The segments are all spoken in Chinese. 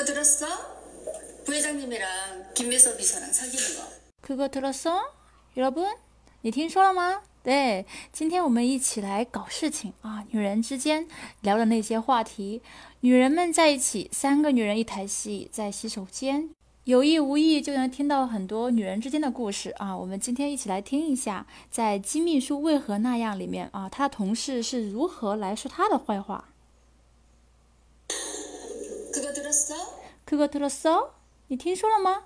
그거 들었어? 부회장님이랑 김미서 비서랑 사귀는 거. 그거 들었어? 여러분，你听说了吗？对，今天我们一起来搞事情啊！女人之间聊的那些话题，女人们在一起，三个女人一台戏，在洗手间，有意无意就能听到很多女人之间的故事啊！我们今天一起来听一下，在《金秘书为何那样》里面啊，他的同事是如何来说他的坏话。 그거들었어？你听说了吗？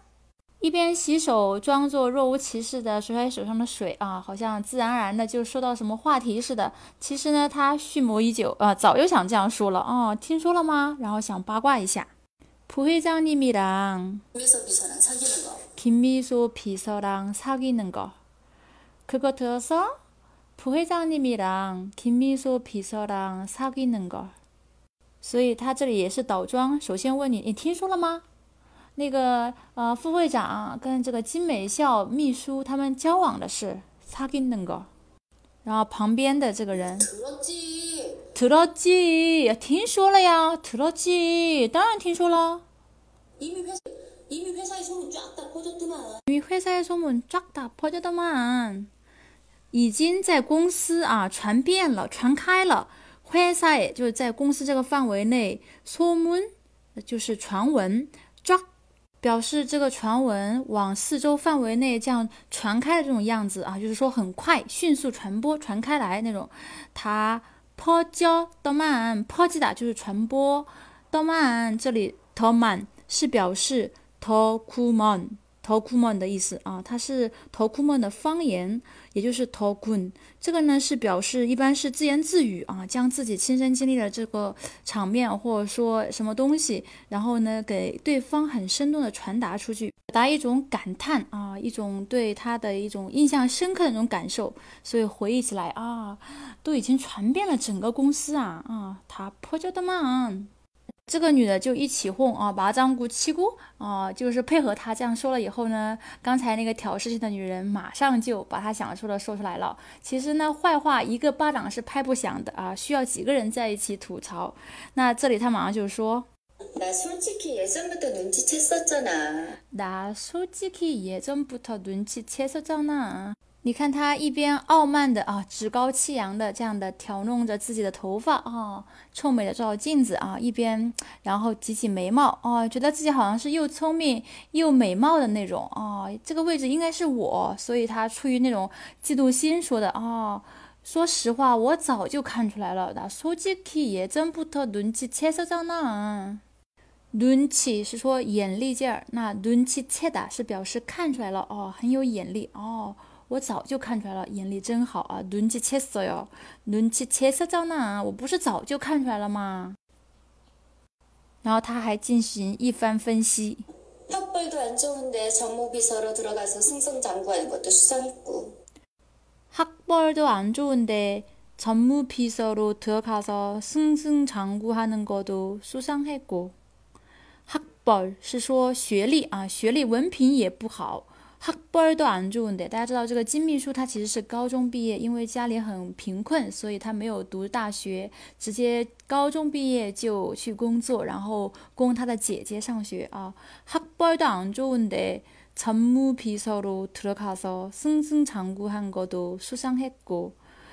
一边洗手，装作若无其事的甩甩手上的水啊，好像自然而然的就说到什么话题似的。其实呢，他蓄谋已久啊，早就想这样说了哦。听说了吗？然后想八卦一下。부회장님이랑 김미서 비서랑 사귀는 거. 김미소비서랑사귀는거그거들었어부회장님이랑김미소비서랑사귀는거 所以他这里也是倒装。首先问你，你听说了吗？那个呃，副会长跟这个金美校秘书他们交往的事，사귀는 거。 然后旁边的这个人 들었지. 들었지听说了呀，들었지当然听说了。 이미 회사 이미 회사에 소문 쫙 다 퍼졌더만. 因为회사의소문쫙다퍼졌더만，已经在公司啊传遍了，传开了。 회사에就是在公司这个范围内，소문就是传闻，쫙表示这个传闻往四周范围内这样传开的这种样子啊，就是说很快、迅速传播、传开来那种。它퍼져더만，퍼지다就是传播，더만这里더만是表示더구먼 头库门的意思啊，它是头库门的方言，也就是头 kun。这个呢是表示一般是自言自语啊，将自己亲身经历的这个场面或者说什么东西，然后呢给对方很生动的传达出去，表达一种感叹啊，一种对他的一种印象深刻的那种感受。所以回忆起来啊，都已经传遍了整个公司啊啊，他破旧的嘛。这个女的就一起哄啊，把张姑七姑啊，就是配合他这样说了以后呢，刚才那个挑事情的女人马上就把她想说的说出来了。其实呢，坏话一个巴掌是拍不响的啊，需要几个人在一起吐槽。那这里他马上就说 나 솔직히 예전부터 눈치챘었잖아. ：“나솔직히예전부터눈치챘었잖아。” 你看他一边傲慢的啊，趾高气扬的这样的挑弄着自己的头发啊，臭美的照镜子啊，一边然后挤起眉毛啊，觉得自己好像是又聪明又美貌的那种啊，这个位置应该是我，所以他出于那种嫉妒心说的啊。说实话，我早就看出来了。나솔직히예전부터눈치챘었잖아。 눈치是说眼力劲儿，那눈치채다是表示看出来了哦，很有眼力哦。 我早就看出来了，眼力真好啊！눈치챘어요눈치챘었잖아我不是早就看出来了吗？然后他还进行一番分析。 학벌도 안 좋은데 전무비서로 들어가서 승승장구하는 것도 수상했고. 학벌도 안 좋은데 전무비서로 들어가서 승승장구하는 것도 수상했고. 학벌 是说学历啊，学历文凭也不好。 학벌도 안 좋은데，大家知道这个金秘书他其实是高中毕业，因为家里很贫困，所以他没有读大学，直接高中毕业就去工作，然后供他的姐姐上学啊。학벌도 안 좋은데 전무비서로 들어가서 승승장구한 것도 수상했고，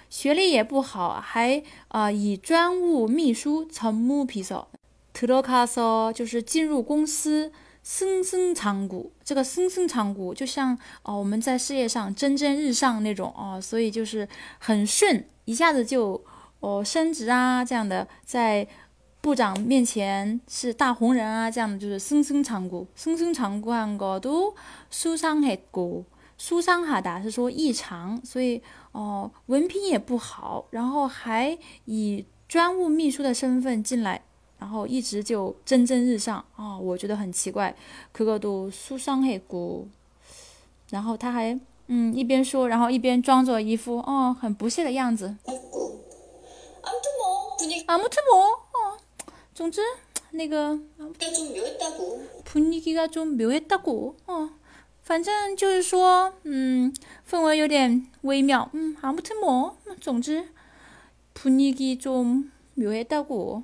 学历也不好，还啊、呃、以专务秘书전무비서 들어가서就是进入公司。 승승장구这个승승장구就像哦我们在事业上蒸蒸日上那种哦，所以就是很顺，一下子就哦升职啊这样的，在部长面前是大红人啊这样的，就是승승장구승승장구한것도수상했고수상하다是说异常，所以哦文凭也不好，然后还以专务秘书的身份进来。 然后一直就蒸蒸日上啊、哦，我觉得很奇怪。그거도수상했고，然后他还嗯一边说，然后一边装作一副哦很不屑的样子。 했고. 아무튼 뭐 분위기가 아무튼 뭐， 哦，总之那个 좀 묘했다고. 분위기가좀묘했다고， 哦，反正就是说，嗯，氛围有点微妙。嗯，아무튼 뭐， 总之분위기좀묘했다고。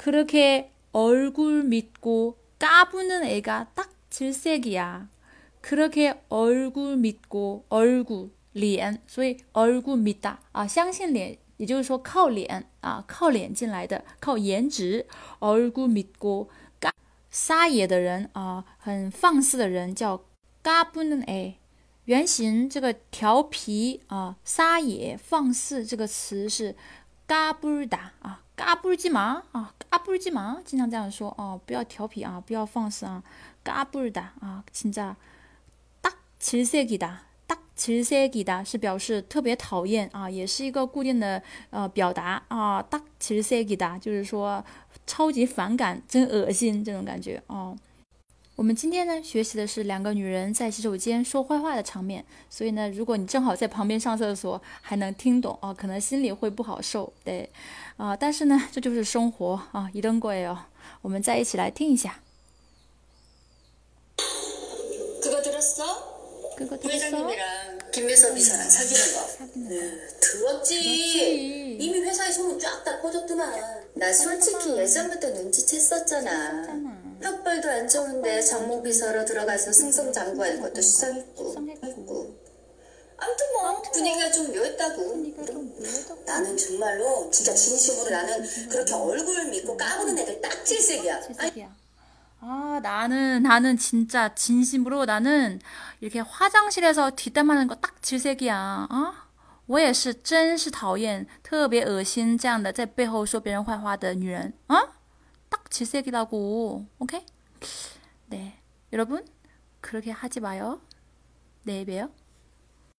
그렇게 얼굴 믿고 까부는 애가 딱 질색이야. 그렇게 얼굴 믿고 얼굴 脸所以 얼굴 믿다 啊相信脸也就是说靠脸啊靠脸进来的靠颜值 얼굴 믿고 撒野的人啊很放肆的人叫 까부는 애 原型这个调皮啊、撒野、放肆这个词是 嘎布达啊，嘎布鸡麻啊，嘎布鸡麻，经常这样说哦，不要调皮啊，不要放肆啊，嘎布达啊，진짜딱질색이다딱질색이다是表示特别讨厌啊，也是一个固定的呃表达啊，딱질색이다就是说超级反感，真恶心这种感觉哦。 我们今天呢学习的是两个女人在洗手间说坏话的场面，所以呢，如果你正好在旁边上厕所，还能听懂啊，可能心里会不好受，对，啊，但是呢，这就是生活啊，一顿过哦。我们再一起来听一下。 그거 들었어? 哥哥， 부회장님이랑 김미선 비서랑 사귀는 거. 네, 들었지. 들었지. 이미 회사에 소문 쫙 다 퍼졌더만. 나 솔직히 예전부터 눈치챘었잖아. 학벌도 안 좋은데 정모비서로 들어가서 승승장구하는 것도 수상했고. 수상했고. 했고. 아무튼 뭐 분위기가 좀 묘했다고. 나는 정말로 진짜 진심으로 나는 그렇게 얼굴 믿고 까부는 애들 딱 질색이야. 아니, 질색이야. 아, 나는, 나는 진짜 진심으로 나는 이렇게 화장실에서 뒷담하는 거 딱 질색이야. 어? 我也是真是讨厌特别恶心这样的在背后说别人坏话的女人啊 딱 질색이라고. 오케이? 네. 여러분, 그렇게 하지 마요. 내일 봬요.